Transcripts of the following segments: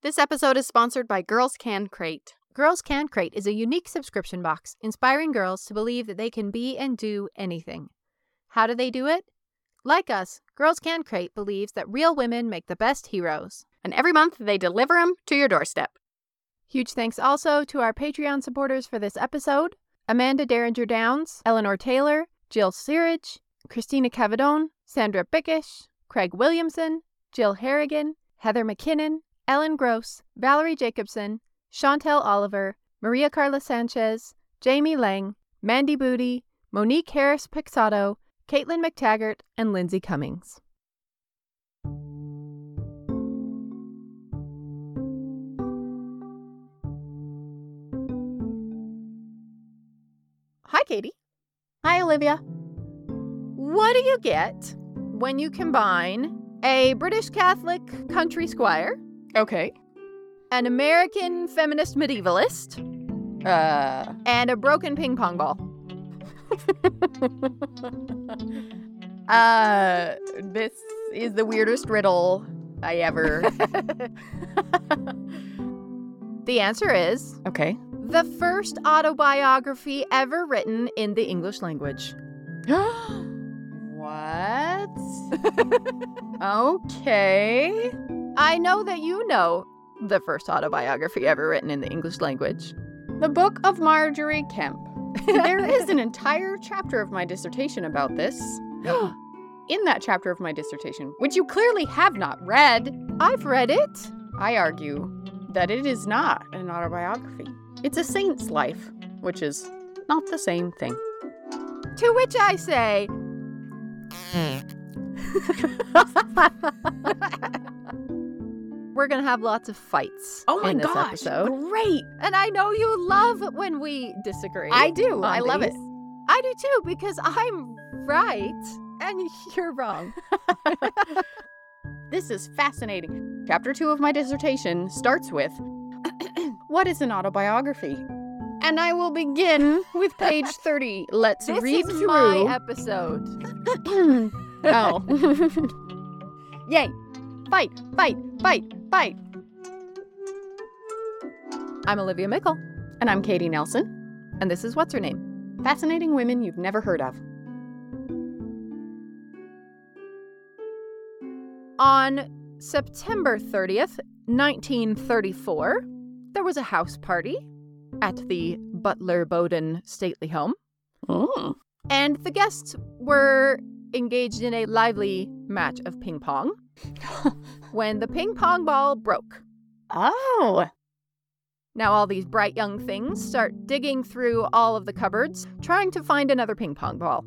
This episode is sponsored by Girls Can Crate. Girls Can Crate is a unique subscription box inspiring girls to believe that they can be and do anything. How do they do it? Like us, Girls Can Crate believes that real women make the best heroes. And every month they deliver them to your doorstep. Huge thanks also to our Patreon supporters for this episode Amanda Derringer Downs, Eleanor Taylor, Jill Searage, Christina Cavadone, Sandra Bickish, Craig Williamson, Jill Harrigan, Heather McKinnon, Ellen Gross, Valerie Jacobson, Chantel Oliver, Maria Carla Sanchez, Jamie Lang, Mandy Booty, Monique Harris Pixato, Caitlin McTaggart, and Lindsay Cummings. Hi, Katie. Hi, Olivia. What do you get when you combine a British Catholic country squire, Okay. an American feminist medievalist, Uh. and a broken ping pong ball? uh. This is the weirdest riddle I ever. The answer is okay. the first autobiography ever written in the English language. what? okay. I know that you know the first autobiography ever written in the English language. The Book of Margery Kempe. there is an entire chapter of my dissertation about this. In that chapter of my dissertation, which you clearly have not read, I've read it. I argue that it is not an autobiography. It's a saint's life, which is not the same thing. To which I say, we're going to have lots of fights Oh my gosh, episode. great! And I know you love when we disagree. I do. I love it. I do too, because I'm right and you're wrong. This is fascinating. Chapter two of my dissertation starts with What is an autobiography? And I will begin with page 30. Let's This read is through. my episode. oh. Yay. Fight, fight, fight, fight. I'm Olivia Meikle, And I'm Katie Nelson. and this is What's Her Name? Fascinating women you've never heard of. On September 30th, 1934, there was a house party at the Butler Bowdon stately home, Oh. and the guests were engaged in a lively match of ping pong when the ping pong ball broke. Oh. Now, all these bright young things start digging through all of the cupboards, trying to find another ping pong ball.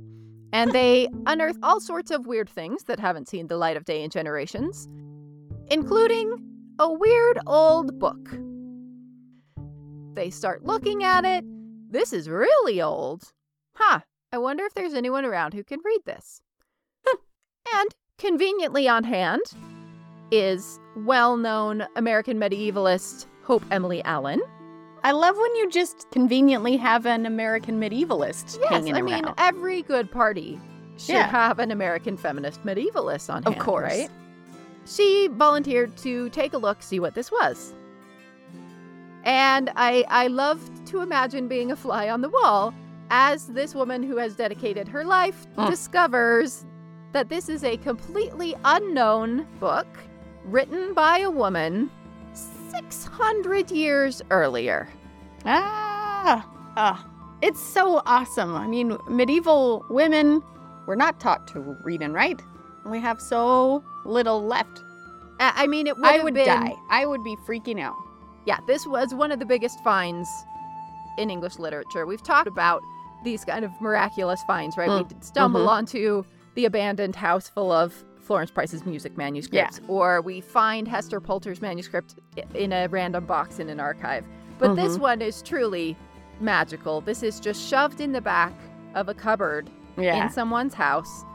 And they unearth all sorts of weird things that haven't seen the light of day in generations, including a weird old book. They start looking at it. This is really old. Huh, I wonder if there's anyone around who can read this. and conveniently on hand is well known American medievalist Hope Emily Allen. I love when you just conveniently have an American medievalist hanging around. Yes, hanging I mean every good party should Yeah. have an American feminist medievalist on Of hand, course. right? She volunteered to take a look, see what this was. And I I love to imagine being a fly on the wall as this woman who has dedicated her life Mm. discovers that this is a completely unknown book written by a woman 600 years earlier. Ah, ah, it's so awesome. I mean, medieval women were not taught to read and write. We have so little left. I I mean, it would I would been, die. I would be freaking out. Yeah, this was one of the biggest finds in English literature. We've talked about these kind of miraculous finds, right? We Mm. stumble Mhm. onto the abandoned house full of Florence Price's music manuscripts, or we find Hester Pulter's manuscript in a random box in an archive. But this Mhm. one is truly magical. This is just shoved in the back of a cupboard Yeah. in someone's house.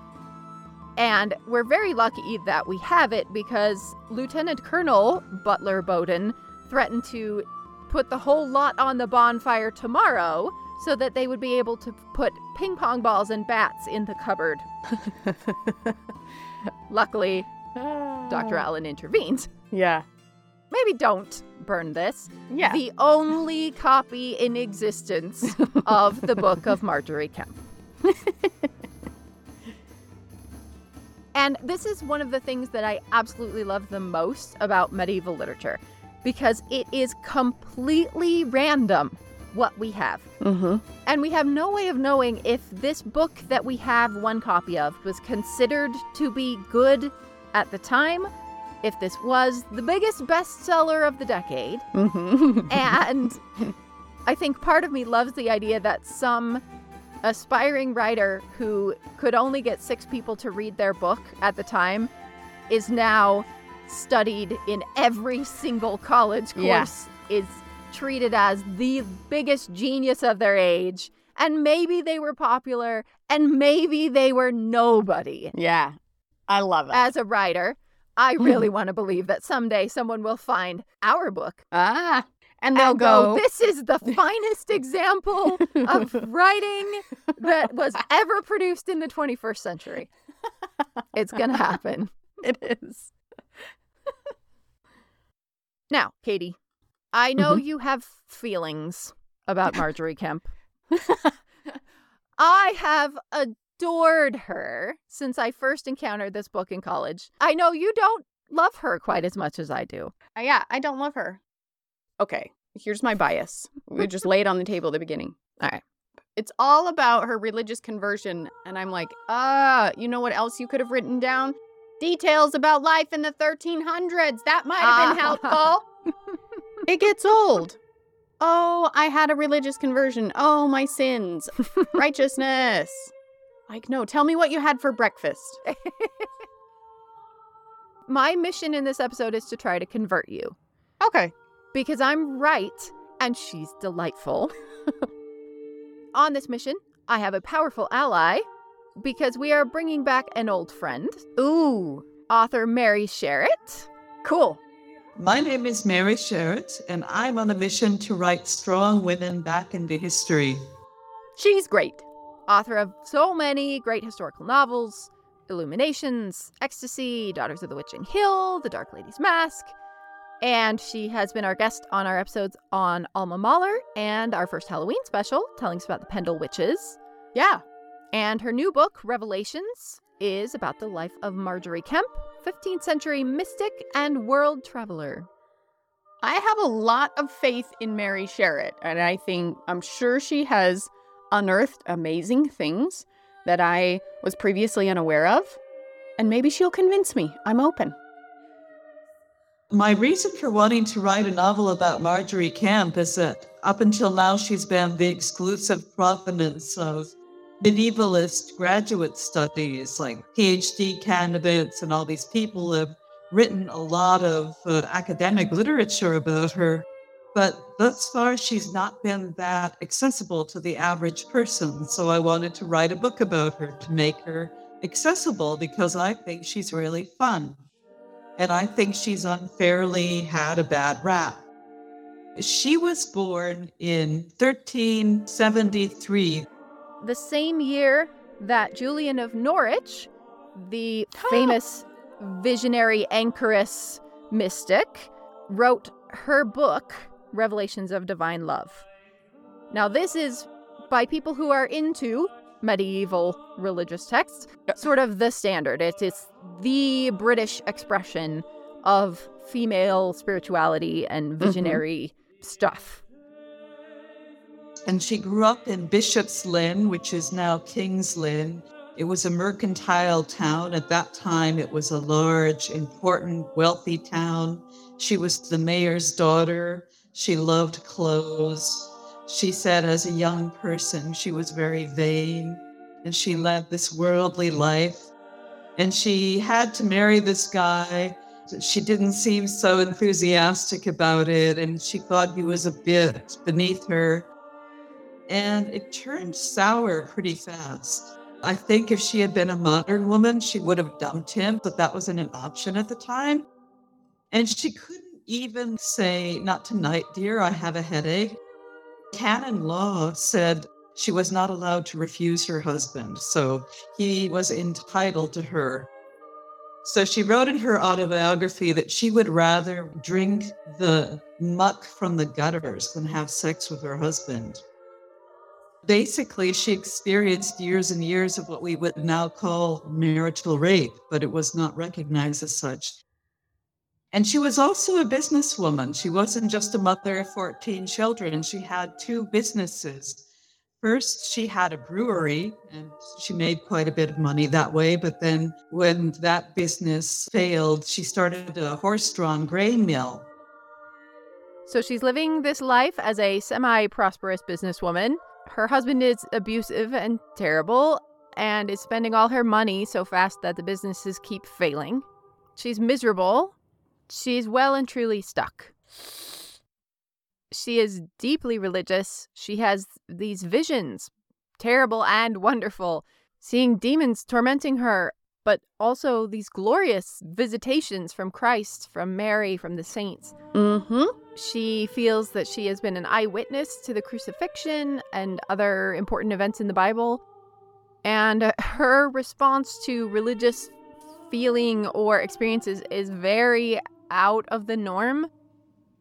And we're very lucky that we have it because Lieutenant Colonel Butler Bowdon threatened to put the whole lot on the bonfire tomorrow so that they would be able to put ping pong balls and bats in the cupboard. Luckily, ah. Dr. Allen intervened. Yeah. Maybe don't burn this. Yeah. The only copy in existence of the book of Margery Kempe. and this is one of the things that I absolutely love the most about medieval literature because it is completely random what we have. mm-hmm. And we have no way of knowing if this book that we have one copy of was considered to be good at the time, if this was the biggest bestseller of the decade. Mm-hmm. And I think part of me loves the idea that some aspiring writer who could only get six people to read their book at the time is now studied in every single college Yeah. course, is treated as the biggest genius of their age. And maybe they were popular, and maybe they were nobody. yeah. I love it. As a writer, I really want to believe that someday someone will find our book ah. And they'll and go. This is the finest example of writing that was ever produced in the 21st century. It's going to happen. it is. Now, Katie, I know Mhm. you have feelings about Margery Kempe. I have adored her since I first encountered this book in college. I know you don't love her quite as much as I do. Uh, yeah, I don't love her. Okay, here's my bias. We just lay it on the table at the beginning. All right. It's all about her religious conversion. And I'm like, ah, you know what else you could have written down? Details about life in the 1300s. That might have been Ah. helpful. it gets old. Oh, I had a religious conversion. Oh, my sins. Righteousness. Like, no, tell me what you had for breakfast. My mission in this episode is to try to convert you. Okay. because I'm right and she's delightful. On this mission, I have a powerful ally because we are bringing back an old friend. Ooh, author Mary Sharratt. Cool. My name is Mary Sharratt, and I'm on a mission to write strong women back into history. She's great. Author of so many great historical novels Illuminations, Ecstasy, Daughters of the Witching Hill, The Dark Lady's Mask. And she has been our guest on our episodes on Alma Mahler and our first Halloween special, telling us about the Pendle Witches. Yeah. And her new book, Revelations, is about the life of Margery Kempe, 15th century mystic and world traveler. I have a lot of faith in Mary Sharratt, and I think I'm sure she has unearthed amazing things that I was previously unaware of. And maybe she'll convince me. I'm open. My reason for wanting to write a novel about Margery Kempe is that up until now she's been the exclusive provenance of medievalist graduate studies, like PhD candidates and all these people have written a lot of uh, academic literature about her. But thus far, she's not been that accessible to the average person. So I wanted to write a book about her to make her accessible because I think she's really fun. And I think she's unfairly had a bad rap. She was born in 1373. The same year that Julian of Norwich, the famous visionary anchoress mystic, wrote her book, Revelations of Divine Love. Now, this is by people who are into medieval religious texts, sort of the standard. It is the British expression of female spirituality and mm-hmm. visionary stuff. And she grew up in Bishop's Lynn, which is now King's Lynn. It was a mercantile town. At that time, it was a large, important, wealthy town. She was the mayor's daughter. She loved clothes. She said, as a young person, she was very vain and she led this worldly life. And she had to marry this guy, she didn't seem so enthusiastic about it, and she thought he was a bit beneath her. And it turned sour pretty fast. I think if she had been a modern woman, she would have dumped him, but that wasn't an option at the time. And she couldn't even say, Not tonight, dear, I have a headache. Canon law said she was not allowed to refuse her husband, so he was entitled to her. So she wrote in her autobiography that she would rather drink the muck from the gutters than have sex with her husband. Basically, she experienced years and years of what we would now call marital rape, but it was not recognized as such. And she was also a businesswoman. She wasn't just a mother of 14 children, she had two businesses. First, she had a brewery and she made quite a bit of money that way. But then, when that business failed, she started a horse drawn grain mill. So she's living this life as a semi prosperous businesswoman. Her husband is abusive and terrible and is spending all her money so fast that the businesses keep failing. She's miserable. She's well and truly stuck. She is deeply religious. She has these visions, terrible and wonderful, seeing demons tormenting her, but also these glorious visitations from Christ, from Mary, from the saints. Mm-hmm. She feels that she has been an eyewitness to the crucifixion and other important events in the Bible. And her response to religious feeling or experiences is very out of the norm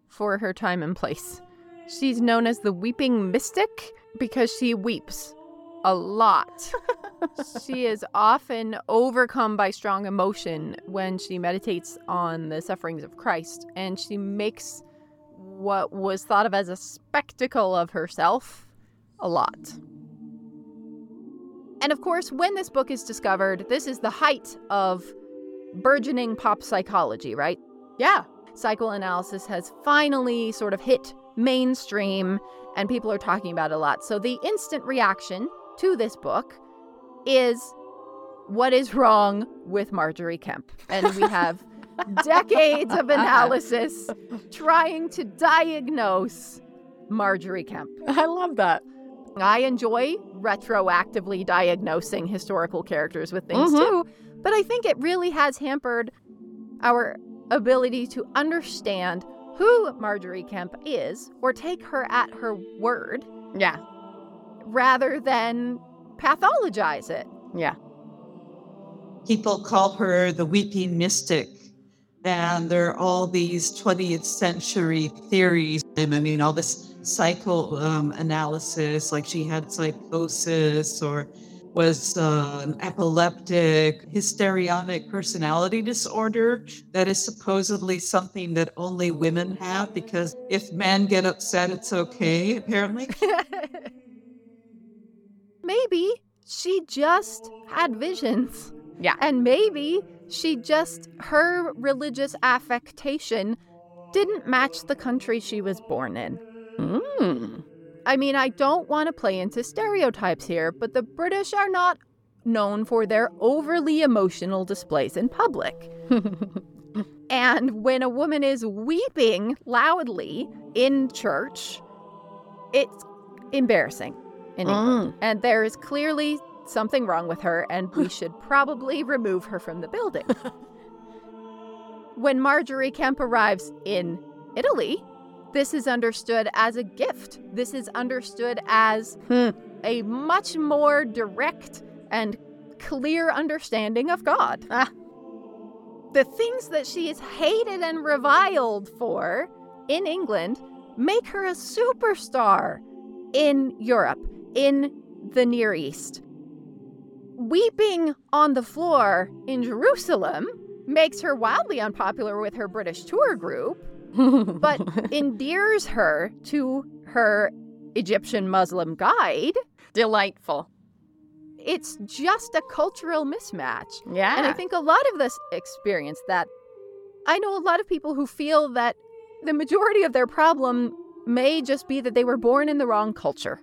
for her time and place. She's known as the weeping mystic because she weeps a lot. she is often overcome by strong emotion when she meditates on the sufferings of Christ, and she makes what was thought of as a spectacle of herself a lot. And of course, when this book is discovered, this is the height of burgeoning pop psychology, right? Yeah. Psychoanalysis has finally sort of hit mainstream and people are talking about it a lot. So the instant reaction to this book is what is wrong with Margery Kempe? And we have decades of analysis trying to diagnose Margery Kempe. I love that. I enjoy retroactively diagnosing historical characters with things Mhm. too, but I think it really has hampered our ability to understand who Margery Kempe is or take her at her word Yeah. rather than pathologize it. Yeah. People call her the weeping mystic. And there are all these 20th century theories. And I mean, all this psychoanalysis, like she had psychosis or was uh, an epileptic, hysterionic personality disorder that is supposedly something that only women have because if men get upset, it's okay, apparently. maybe she just had visions. Yeah. And maybe she just, her religious affectation didn't match the country she was born in. Mm. I mean, I don't want to play into stereotypes here, but the British are not known for their overly emotional displays in public. and when a woman is weeping loudly in church, it's embarrassing in England. Mm. And there is clearly something wrong with her, and we should probably remove her from the building. when Margery Kempe arrives in Italy, this is understood as a gift. This is understood as Hmm. a much more direct and clear understanding of God. Ah. The things that she is hated and reviled for in England make her a superstar in Europe, in the Near East. Weeping on the floor in Jerusalem makes her wildly unpopular with her British tour group, but endears her to her Egyptian Muslim guide. delightful. It's just a cultural mismatch. Yeah. And I think a lot of this experience that I know a lot of people who feel that the majority of their problem may just be that they were born in the wrong culture.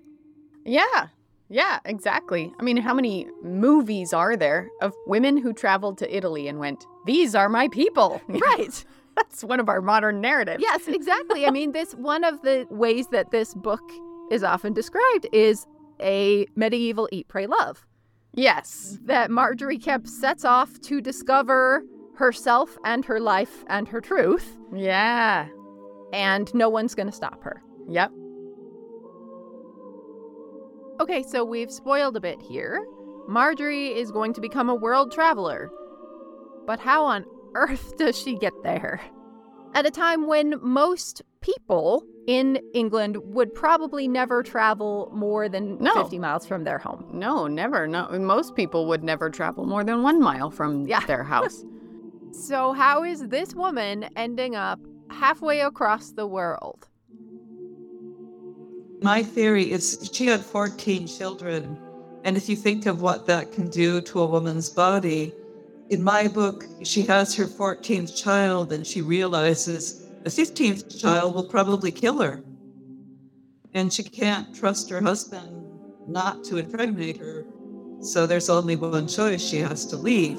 Yeah. Yeah, exactly. I mean, how many movies are there of women who traveled to Italy and went, These are my people? Right. That's one of our modern narratives. Yes, exactly. I mean, this one of the ways that this book is often described is a medieval eat, pray, love. Yes. That Margery Kempe sets off to discover herself and her life and her truth, Yeah. and no one's going to stop her. Yep. Okay, so we've spoiled a bit here. Margery is going to become a world traveler. But how on earth does she get there? At a time when most people in England would probably never travel more than No. 50 miles from their home. No, never. No, most people would never travel more than one mile from Yeah. their house. So, how is this woman ending up halfway across the world? My theory is she had 14 children. And if you think of what that can do to a woman's body, in my book, she has her 14th child and she realizes the 15th child will probably kill her. And she can't trust her husband not to impregnate her. So there's only one choice she has to leave.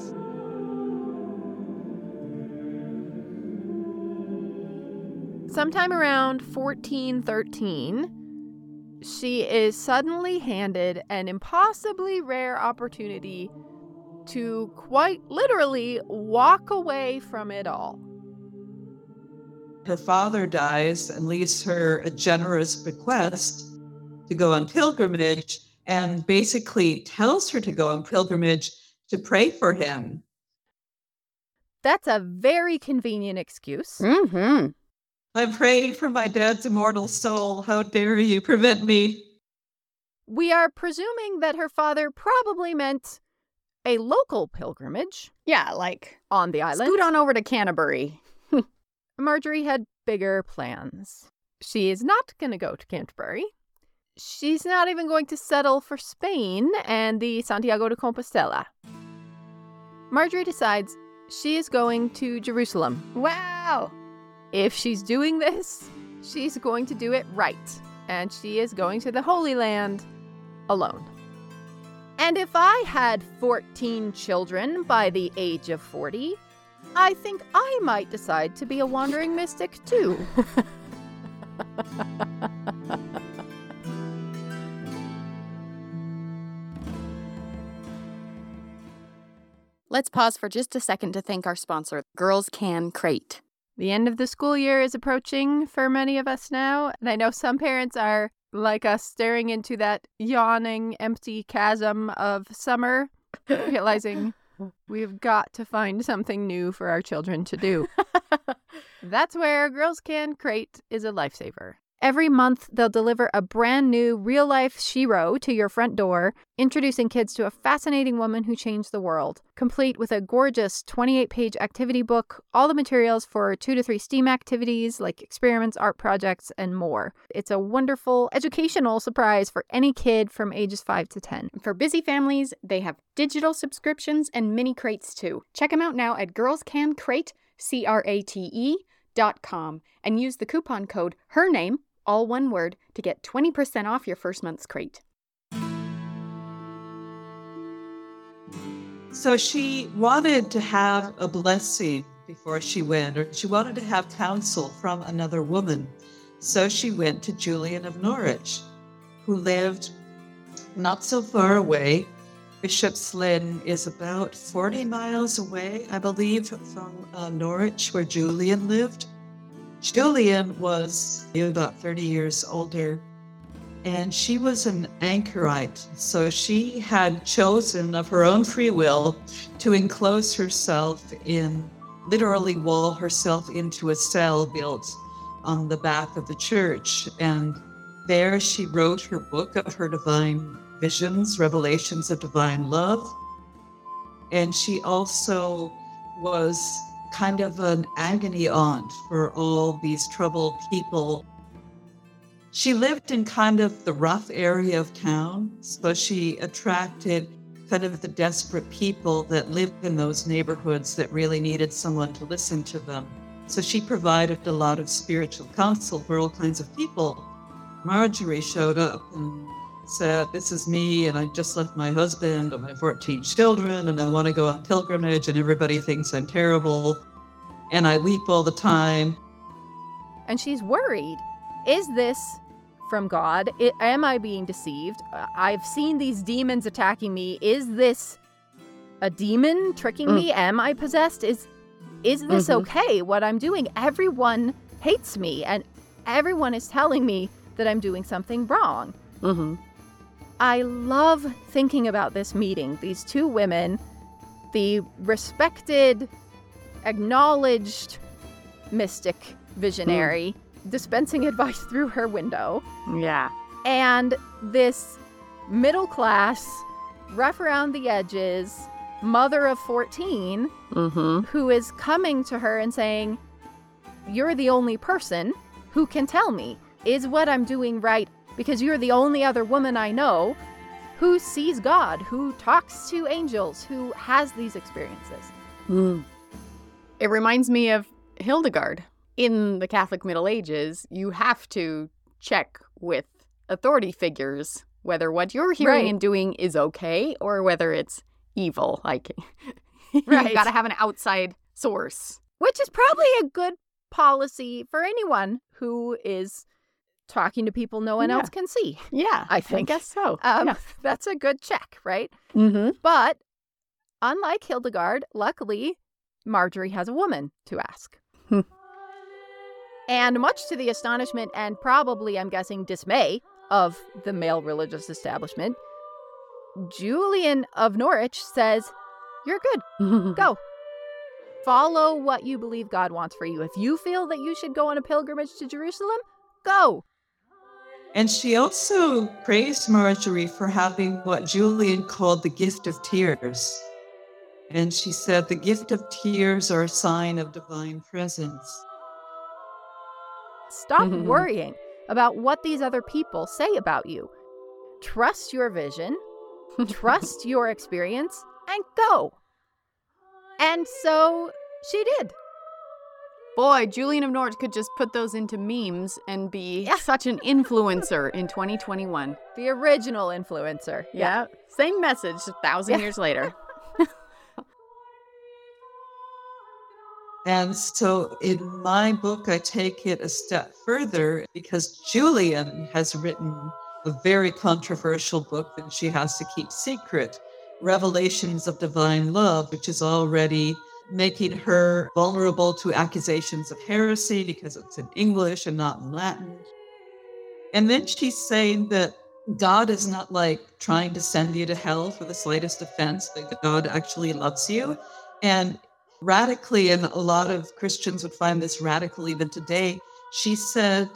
Sometime around 1413, she is suddenly handed an impossibly rare opportunity to quite literally walk away from it all. Her father dies and leaves her a generous bequest to go on pilgrimage and basically tells her to go on pilgrimage to pray for him. That's a very convenient excuse. Mm-hmm. I'm praying for my dad's immortal soul. How dare you prevent me? We are presuming that her father probably meant a local pilgrimage Yeah, like on the island. scoot on over to Canterbury. Margery had bigger plans. She is not going to go to Canterbury. She's not even going to settle for Spain and the Santiago de Compostela. Marjorie decides she is going to Jerusalem. Wow. If she's doing this, she's going to do it right. And she is going to the Holy Land alone. And if I had 14 children by the age of 40, I think I might decide to be a wandering mystic too. Let's pause for just a second to thank our sponsor, Girls Can Crate. The end of the school year is approaching for many of us now, and I know some parents are like us staring into that yawning, empty chasm of summer, realizing we've got to find something new for our children to do. That's where Girls Can Crate is a lifesaver. Every month, they'll deliver a brand new real life shero to your front door, introducing kids to a fascinating woman who changed the world, complete with a gorgeous 28 page activity book, all the materials for two to three STEAM activities like experiments, art projects, and more. It's a wonderful educational surprise for any kid from ages 5 to 10. For busy families, they have digital subscriptions and mini crates too. Check them out now at Girls Can Crate, C R A T E dot com, and use the coupon code her name, all one word, to get 20% off your first month's crate. So she wanted to have a blessing before she went, or she wanted to have counsel from another woman. So she went to Julian of Norwich, who lived not so far away. Bishop's Lynn is about 40 miles away, I believe, from uh, Norwich, where Julian lived. Julian was about 30 years older, and she was an anchorite. So she had chosen of her own free will to enclose herself in, literally wall herself into a cell built on the back of the church. And there she wrote her book of her divine visions, revelations of divine love. And she also was kind of an agony aunt for all these troubled people. She lived in kind of the rough area of town, so she attracted kind of the desperate people that lived in those neighborhoods that really needed someone to listen to them. So she provided a lot of spiritual counsel for all kinds of people. Margery showed up and said, This is me, and I just left my husband and my 14 children, and I want to go on pilgrimage, and everybody thinks I'm terrible, and I weep all the time. And she's worried. Is this from God? I- am I being deceived? Uh, I've seen these demons attacking me. Is this a demon tricking Mm. me? Am I possessed? Is is this Mhm. okay what I'm doing? Everyone hates me and everyone is telling me that I'm doing something wrong. Mm-hmm. I love thinking about this meeting. These two women, the respected, acknowledged mystic visionary, dispensing advice through her window, Yeah. and this middle class, rough around the edges, mother of 14 Mm-hmm. who is coming to her and saying, You're the only person who can tell me, is what I'm doing right? Because you're the only other woman I know who sees God, who talks to angels, who has these experiences. Mm. It reminds me of Hildegard. In the Catholic Middle Ages, you have to check with authority figures whether what you're hearing Right. and doing is okay or whether it's evil. Like, Right. you got to have an outside source. Which is probably a good policy for anyone who is talking to people no one Yeah. else can see. Yeah, I think. guess so. Um, yeah. That's a good check, right? Mm-hmm. But unlike Hildegard, luckily, Margery has a woman to ask. Hmm. and much to the astonishment and probably, I'm guessing, dismay of the male religious establishment, Julian of Norwich says, You're good. Go. Follow what you believe God wants for you. If you feel that you should go on a pilgrimage to Jerusalem, go. And she also praised Margery for having what Julian called the gift of tears. And she said the gift of tears are a sign of divine presence. Stop worrying about what these other people say about you. Trust your vision, trust your experience, and go. And so she did. Boy, Julian of Norwich could just put those into memes and be Yeah. such an influencer in 2021. The original influencer. Yeah. Same message a thousand Yeah. years later. And so in my book, I take it a step further because Julian has written a very controversial book that she has to keep secret Revelations of Divine Love, which is already making her vulnerable to accusations of heresy because it's in English and not in Latin. And then she's saying that God is not like trying to send you to hell for the slightest offense, that God actually loves you. And radically, and a lot of Christians would find this radical even today, she said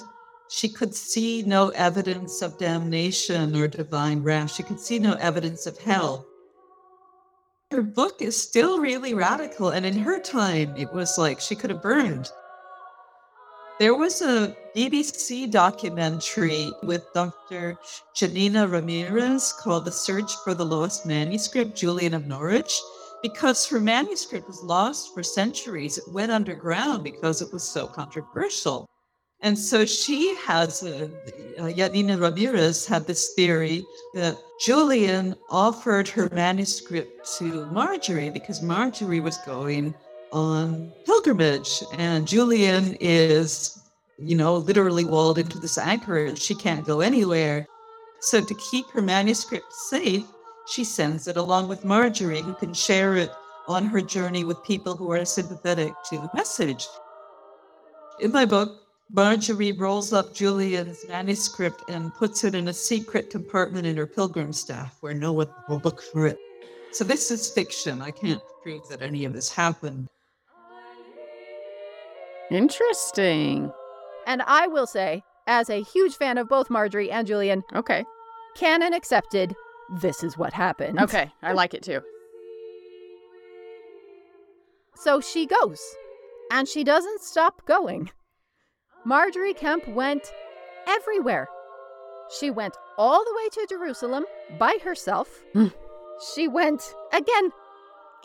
she could see no evidence of damnation or divine wrath. She could see no evidence of hell. Her book is still really radical. And in her time, it was like she could have burned. There was a BBC documentary with Dr. Janina Ramirez called The Search for the Lost Manuscript, Julian of Norwich because her manuscript was lost for centuries. It went underground because it was so controversial. And so she has, uh, uh, Janina Ramirez had this theory that Julian offered her manuscript to Margery because Margery was going on pilgrimage. And Julian is, you know, literally walled into this anchorage. She can't go anywhere. So to keep her manuscript safe, she sends it along with Margery, who can share it on her journey with people who are sympathetic to the message. In my book, Margery rolls up Julian's manuscript and puts it in a secret compartment in her pilgrim staff where no one will look for it. So this is fiction. I can't prove that any of this happened. Interesting. And I will say, as a huge fan of both Margery and Julian, Okay. canon accepted, this is what happened. Okay. I like it too. So she goes, and she doesn't stop going. Margery Kempe went everywhere. She went all the way to Jerusalem by herself. Hmm. she went again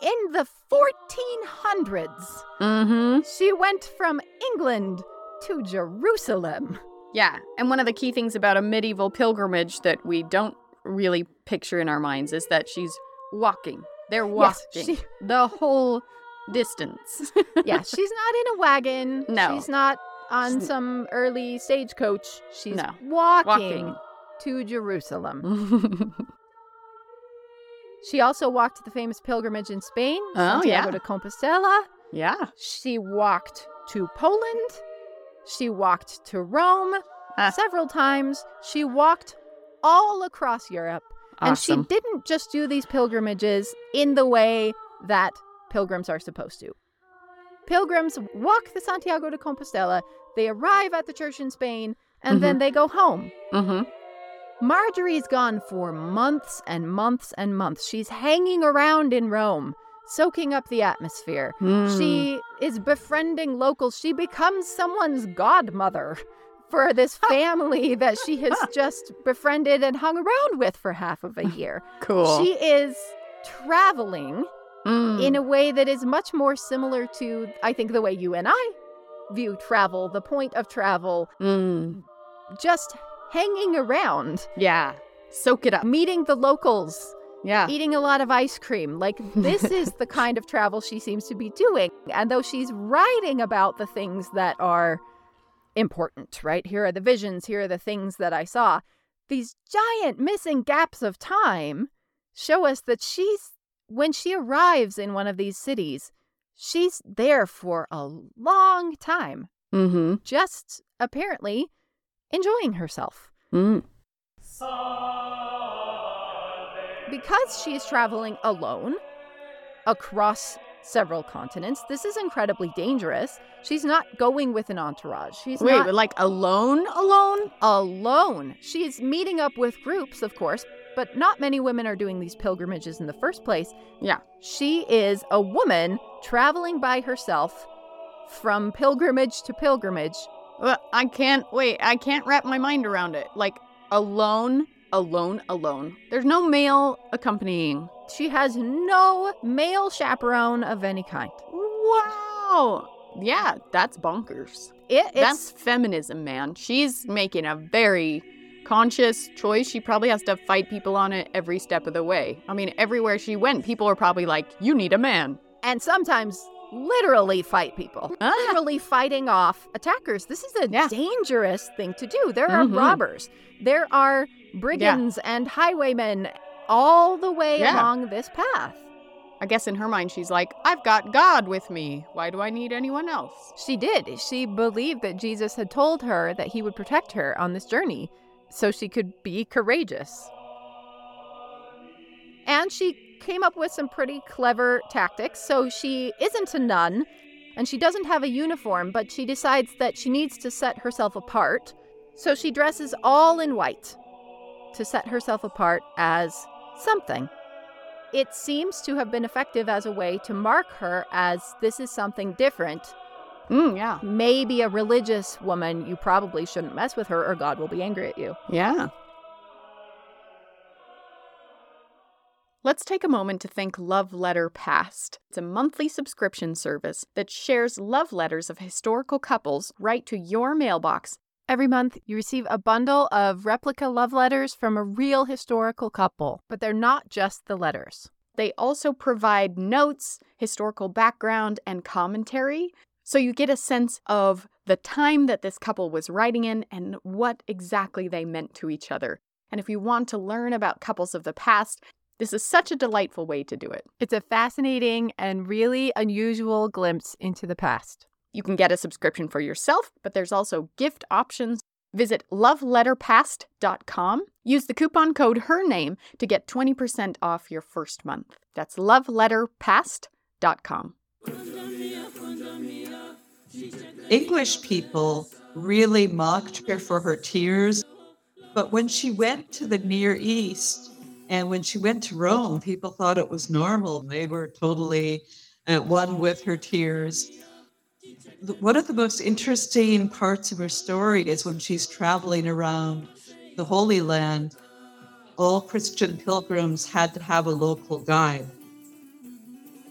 in the 1400s. Mm-hmm. She went from England to Jerusalem. Yeah, and one of the key things about a medieval pilgrimage that we don't really picture in our minds is that she's walking. They're walking Yes, she- the whole distance. yeah, she's not in a wagon. No. She's not on She's- some early stagecoach. She's No. walking, Walking. to Jerusalem. She also walked the famous pilgrimage in Spain, Oh, Santiago yeah. de Compostela. yeah. She walked to Poland. She walked to Rome Ah. several times. She walked all across Europe. And she didn't just do these pilgrimages in the way that pilgrims are supposed to. Pilgrims walk the Santiago de Compostela, they arrive at the church in Spain, and then they go home. Mm-hmm. Margery's gone for months and months and months. She's hanging around in Rome, soaking up the atmosphere. Hmm. She is befriending locals. She becomes someone's godmother for this family that she has just befriended and hung around with for half of a year. cool. She is traveling Mm. in a way that is much more similar to, I think, the way you and I view travel, the point of travel, Mm. just hanging around, Yeah. Soak it up. meeting the locals, Yeah. eating a lot of ice cream. Like, this is the kind of travel she seems to be doing. And though she's writing about the things that are important, right? Here are the visions, here are the things that I saw. These giant missing gaps of time show us that she's, when she arrives in one of these cities, she's there for a long time, Mm-hmm. just apparently enjoying herself. Mm. Because she is traveling alone across several continents, this is incredibly dangerous. She's not going with an entourage. She's Wait, not like alone? Alone? alone. She's meeting up with groups, of course, but not many women are doing these pilgrimages in the first place. Yeah. She is a woman traveling by herself from pilgrimage to pilgrimage. Well, I can't wait. I can't wrap my mind around it. Like alone, alone, alone. There's no male accompanying. She has no male chaperone of any kind. Wow. Yeah, that's bonkers. It, it's That's feminism, man. She's making a very conscious choice. She probably has to fight people on it every step of the way. I mean, everywhere she went, people were probably like, "You need a man." and sometimes literally fight people. Ah. Literally fighting off attackers. This is a Yeah. dangerous thing to do. There are Mhm. robbers. There are brigands and highwaymen all the way Yeah. along this path. I guess in her mind, she's like, "I've got God with me. Why do I need anyone else?" She did. She believed that Jesus had told her that he would protect her on this journey so she could be courageous. And she came up with some pretty clever tactics. So she isn't a nun and she doesn't have a uniform, but she decides that she needs to set herself apart. So she dresses all in white to set herself apart as something. It seems to have been effective as a way to mark her as this is something different Mm, yeah. maybe a religious woman, you probably shouldn't mess with her or God will be angry at you. Yeah. Let's take a moment to thank Love Letter Past. It's a monthly subscription service that shares love letters of historical couples right to your mailbox. Every month, you receive a bundle of replica love letters from a real historical couple, but they're not just the letters. They also provide notes, historical background, and commentary. So you get a sense of the time that this couple was writing in and what exactly they meant to each other. And if you want to learn about couples of the past, this is such a delightful way to do it. It's a fascinating and really unusual glimpse into the past. You can get a subscription for yourself, but there's also gift options. Visit loveletterpast.com. Use the coupon code her name to get 20% off your first month. That's loveletterpast.com. English people really mocked her for her tears. But when she went to the Near East and when she went to Rome, people thought it was normal. They were totally at one with her tears. One of the most interesting parts of her story is when she's traveling around the Holy Land, all Christian pilgrims had to have a local guide.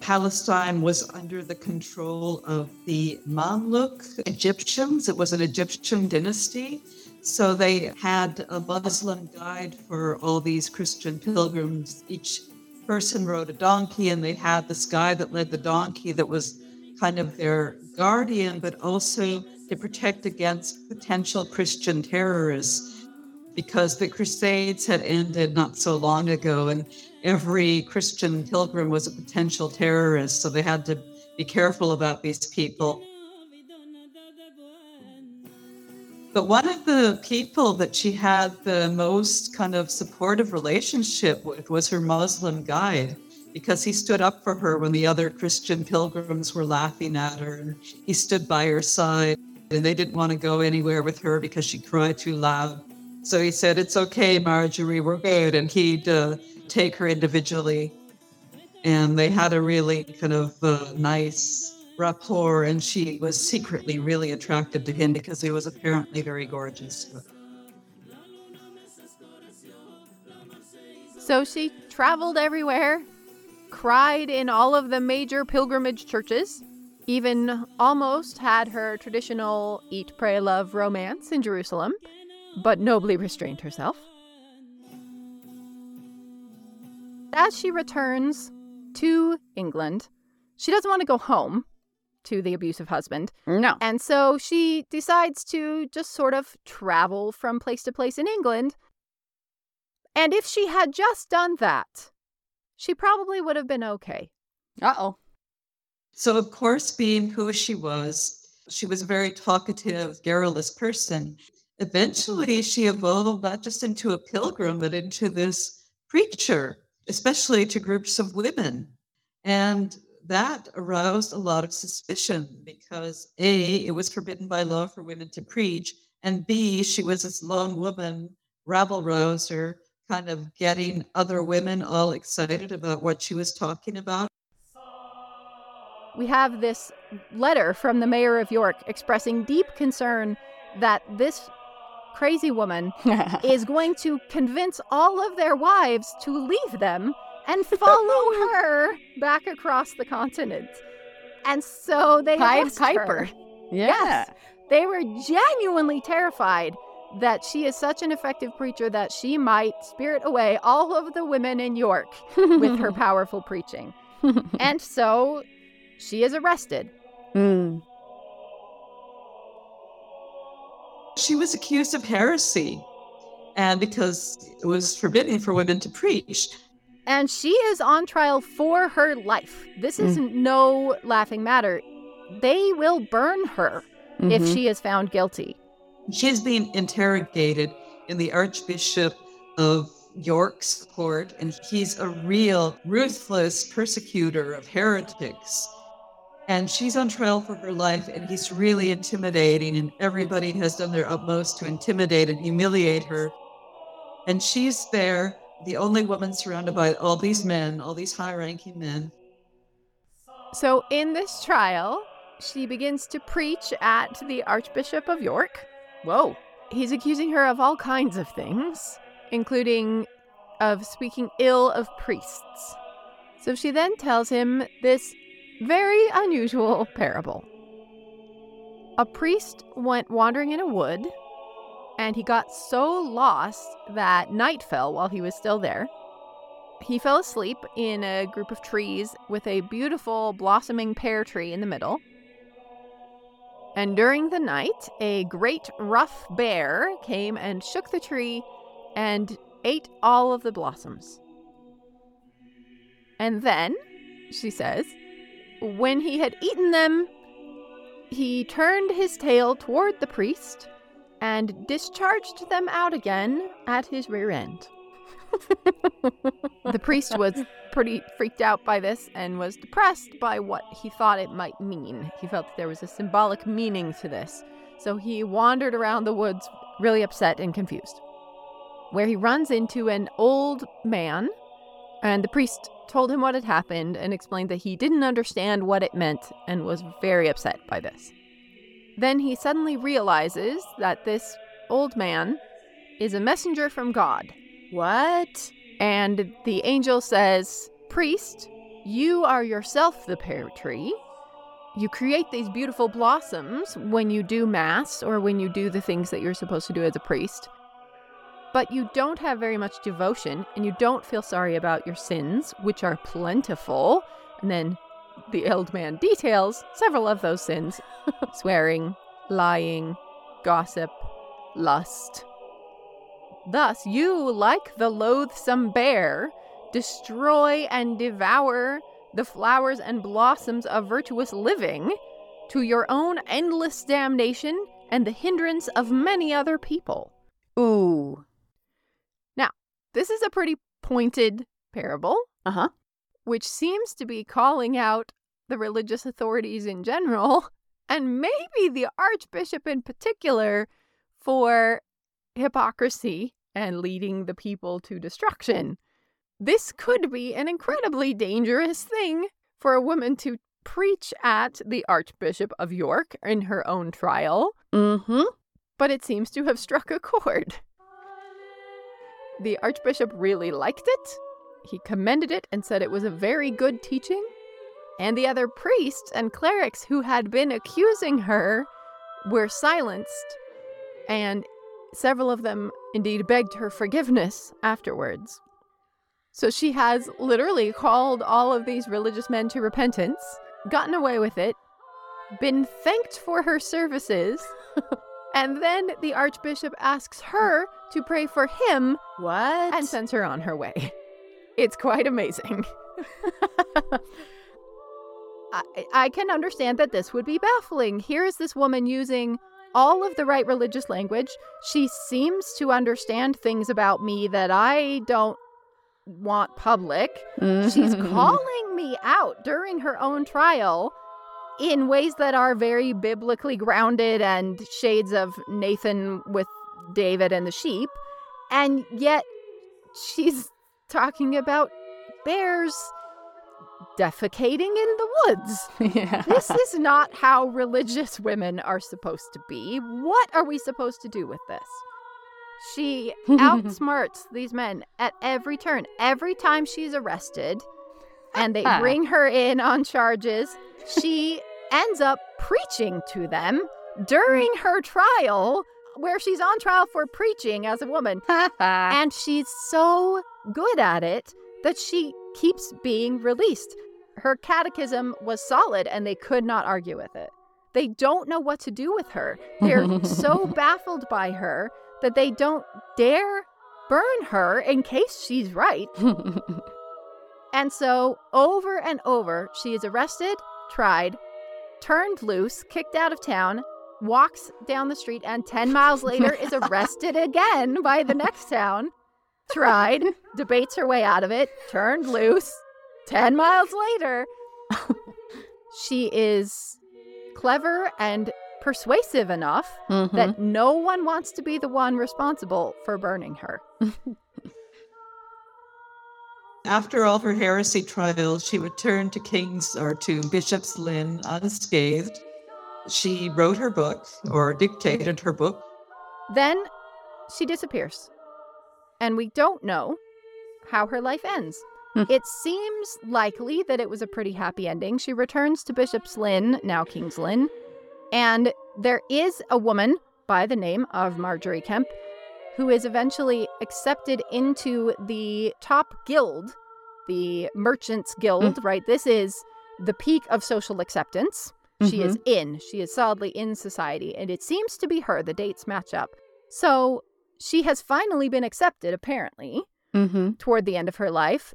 Palestine was under the control of the Mamluk Egyptians. It was an Egyptian dynasty. So they had a Muslim guide for all these Christian pilgrims. Each person rode a donkey, and they had this guy that led the donkey that was kind of their guardian, but also to protect against potential Christian terrorists because the Crusades had ended not so long ago, and every Christian pilgrim was a potential terrorist. So they had to be careful about these people. But one of the people that she had the most kind of supportive relationship with was her Muslim guide, because he stood up for her when the other Christian pilgrims were laughing at her, and he stood by her side. And they didn't want to go anywhere with her because she cried too loud. So he said, It's okay, Margery, we're good. And he'd uh, take her individually. And they had a really kind of uh, nice rapport. And she was secretly really attracted to him because he was apparently very gorgeous. So she traveled everywhere, cried in all of the major pilgrimage churches, even almost had her traditional eat, pray, love romance in Jerusalem, but nobly restrained herself. As she returns to England, she doesn't want to go home to the abusive husband. No. And so she decides to just sort of travel from place to place in England. And if she had just done that, she probably would have been okay. Uh oh. So, of course, being who she was, she was a very talkative, garrulous person. Eventually, she evolved not just into a pilgrim, but into this preacher, especially to groups of women. And that aroused a lot of suspicion because A, it was forbidden by law for women to preach, and B, she was this lone woman, rabble rouser, kind of getting other women all excited about what she was talking about. We have this letter from the mayor of York expressing deep concern that this crazy woman is going to convince all of their wives to leave them and follow her back across the continent. And so they Pied Piper. Yeah. Yes. They were genuinely terrified that she is such an effective preacher that she might spirit away all of the women in York with her powerful preaching. and so she is arrested. Mm. She was accused of heresy, and because it was forbidden for women to preach. And she is on trial for her life. This is no laughing matter. They will burn her if Mhm. she is found guilty. She's being interrogated in the Archbishop of York's court, and he's a real ruthless persecutor of heretics. And she's on trial for her life, and he's really intimidating, and everybody has done their utmost to intimidate and humiliate her. And she's there, the only woman surrounded by all these men, all these high ranking men. So, in this trial, she begins to preach at the Archbishop of York. Whoa. He's accusing her of all kinds of things, including of speaking ill of priests. So she then tells him this very unusual parable. A priest went wandering in a wood, and he got so lost that night fell while he was still there. He fell asleep in a group of trees with a beautiful blossoming pear tree in the middle. And during the night, a great rough bear came and shook the tree and ate all of the blossoms. And then, she says, when he had eaten them, he turned his tail toward the priest and discharged them out again at his rear end. the priest was pretty freaked out by this and was depressed by what he thought it might mean. He felt there was a symbolic meaning to this. So he wandered around the woods really upset and confused, where he runs into an old man, and the priest told him what had happened and explained that he didn't understand what it meant and was very upset by this. Then he suddenly realizes that this old man is a messenger from God. What? And the angel says, Priest, you are yourself the pear tree, you create these beautiful blossoms when you do Mass or when you do the things that you're supposed to do as a priest. But you don't have very much devotion and you don't feel sorry about your sins, which are plentiful. And then the old man details several of those sins swearing, lying, gossip, lust. Thus, you, like the loathsome bear, destroy and devour the flowers and blossoms of virtuous living to your own endless damnation and the hindrance of many other people. Ooh. This is a pretty pointed parable, Uh huh. which seems to be calling out the religious authorities in general, and maybe the archbishop in particular, for hypocrisy and leading the people to destruction. This could be an incredibly dangerous thing for a woman to preach at the Archbishop of York in her own trial, Mm hmm. but it seems to have struck a chord. The Archbishop really liked it. He commended it and said it was a very good teaching. And the other priests and clerics who had been accusing her were silenced, and several of them indeed begged her forgiveness afterwards. So she has literally called all of these religious men to repentance, gotten away with it, been thanked for her services, and then the Archbishop asks her to pray for him What? and sends her on her way. It's quite amazing. I, I can understand that this would be baffling. Here is this woman using all of the right religious language. She seems to understand things about me that I don't want public. She's calling me out during her own trial in ways that are very biblically grounded and shades of Nathan with David and the sheep. And yet she's talking about bears defecating in the woods. yeah. This is not how religious women are supposed to be. What are we supposed to do with this? She outsmarts these men at every turn. Every time she's arrested and they ah. bring her in on charges, she ends up preaching to them mm. during her trial, where she's on trial for preaching as a woman. And she's so good at it that she keeps being released. Her catechism was solid and they could not argue with it. They don't know what to do with her. They're so baffled by her that they don't dare burn her in case she's right. And so, over and over, she is arrested, tried, turned loose, kicked out of town, walks down the street, and 10 miles later is arrested again by the next town, tried, debates her way out of it, turned loose, 10 miles later. she is clever and persuasive enough Mhm. that no one wants to be the one responsible for burning her. After all her heresy trials, she returned to King's or to Bishop's Lynn unscathed. She wrote her book or dictated her book. Then she disappears. And we don't know how her life ends. Hmm. it seems likely that it was a pretty happy ending. She returns to Bishop's Lynn, now King's Lynn, and there is a woman by the name of Margery Kempe who is eventually accepted into the top guild, the Merchants Guild, right? This is the peak of social acceptance. She is in, she is solidly in society, and it seems to be her. The dates match up. So she has finally been accepted, apparently, Mhm. toward the end of her life.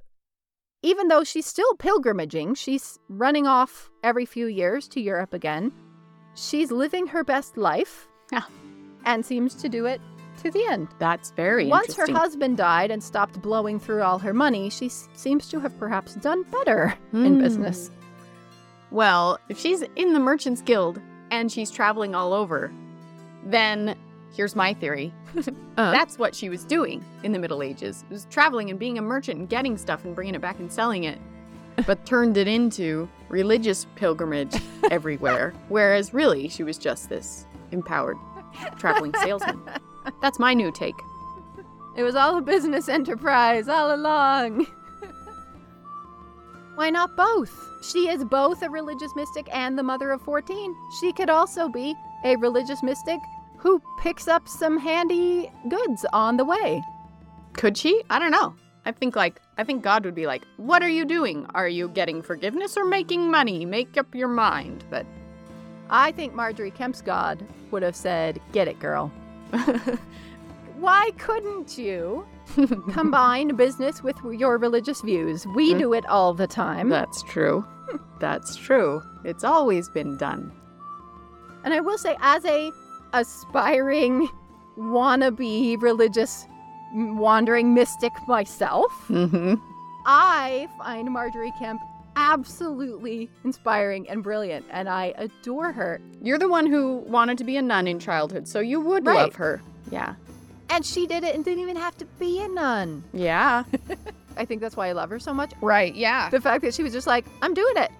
Even though she's still pilgrimaging, she's running off every few years to Europe again. She's living her best life Yeah. and seems to do it to the end. That's very Once her husband died and stopped blowing through all her money, she s- seems to have perhaps done better in Hmm. business. Well, if she's in the Merchants Guild and she's traveling all over, then here's my theory. Uh. That's what she was doing in the Middle Ages. It Was traveling and being a merchant and getting stuff and bringing it back and selling it. But turned it into religious pilgrimage everywhere. Whereas really she was just this empowered traveling salesman. That's my new take. It was all a business enterprise all along. Why not both? She is both a religious mystic and the mother of 14. She could also be a religious mystic who picks up some handy goods on the way. Could she? I don't know. I think like I think God would be like, "What are you doing? Are you getting forgiveness or making money? Make up your mind." But I think Margery Kempe's God would have said, Get it, girl. Why couldn't you combine business with your religious views? We Mm. do it all the time. That's true. That's true. It's always been done. And I will say, as a aspiring wannabe religious wandering mystic myself, Mm-hmm. I find Margery Kempe absolutely inspiring and brilliant, and I adore her. You're the one who wanted to be a nun in childhood, so you would Right. love her. Yeah. And she did it and didn't even have to be a nun. Yeah. I think that's why I love her so much. right. Yeah. The fact that she was just like, I'm doing it.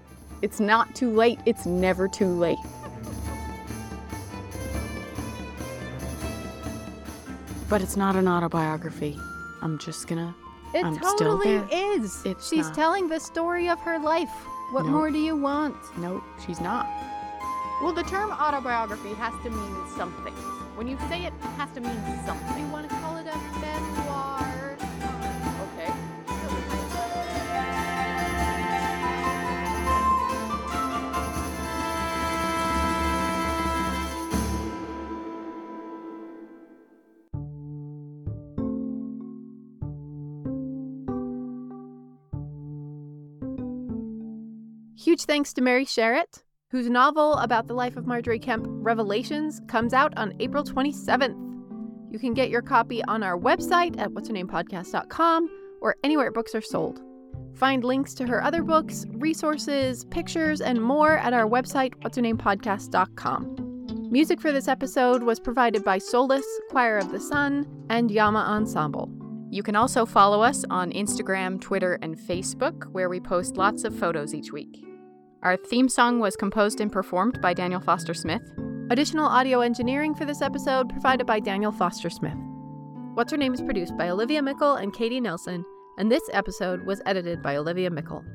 It's not too late. It's never too late. But it's not an autobiography. I'm just gonna. It I'm still totally there. is. It's She's not. telling the story of her life. What Nope. more do you want? No, she's not. Well, the term autobiography has to mean something. When you say it, it has to mean something. You want to call it a memoir? Thanks to Mary Sharratt, whose novel about the life of Margery Kempe, Revelations, comes out on April 27th. You can get your copy on our website at what'shernamepodcast.com or anywhere books are sold. Find links to her other books, resources, pictures, and more at our website, what'shernamepodcast.com. Music for this episode was provided by Solis, Choir of the Sun, and Yanma Ensemble. You can also follow us on Instagram, Twitter, and Facebook, where we post lots of photos each week. Our theme song was composed and performed by Daniel Foster Smith. Additional audio engineering for this episode provided by Daniel Foster Smith. What's Her Name is produced by Olivia Meikle and Katie Nelson, and this episode was edited by Olivia Meikle.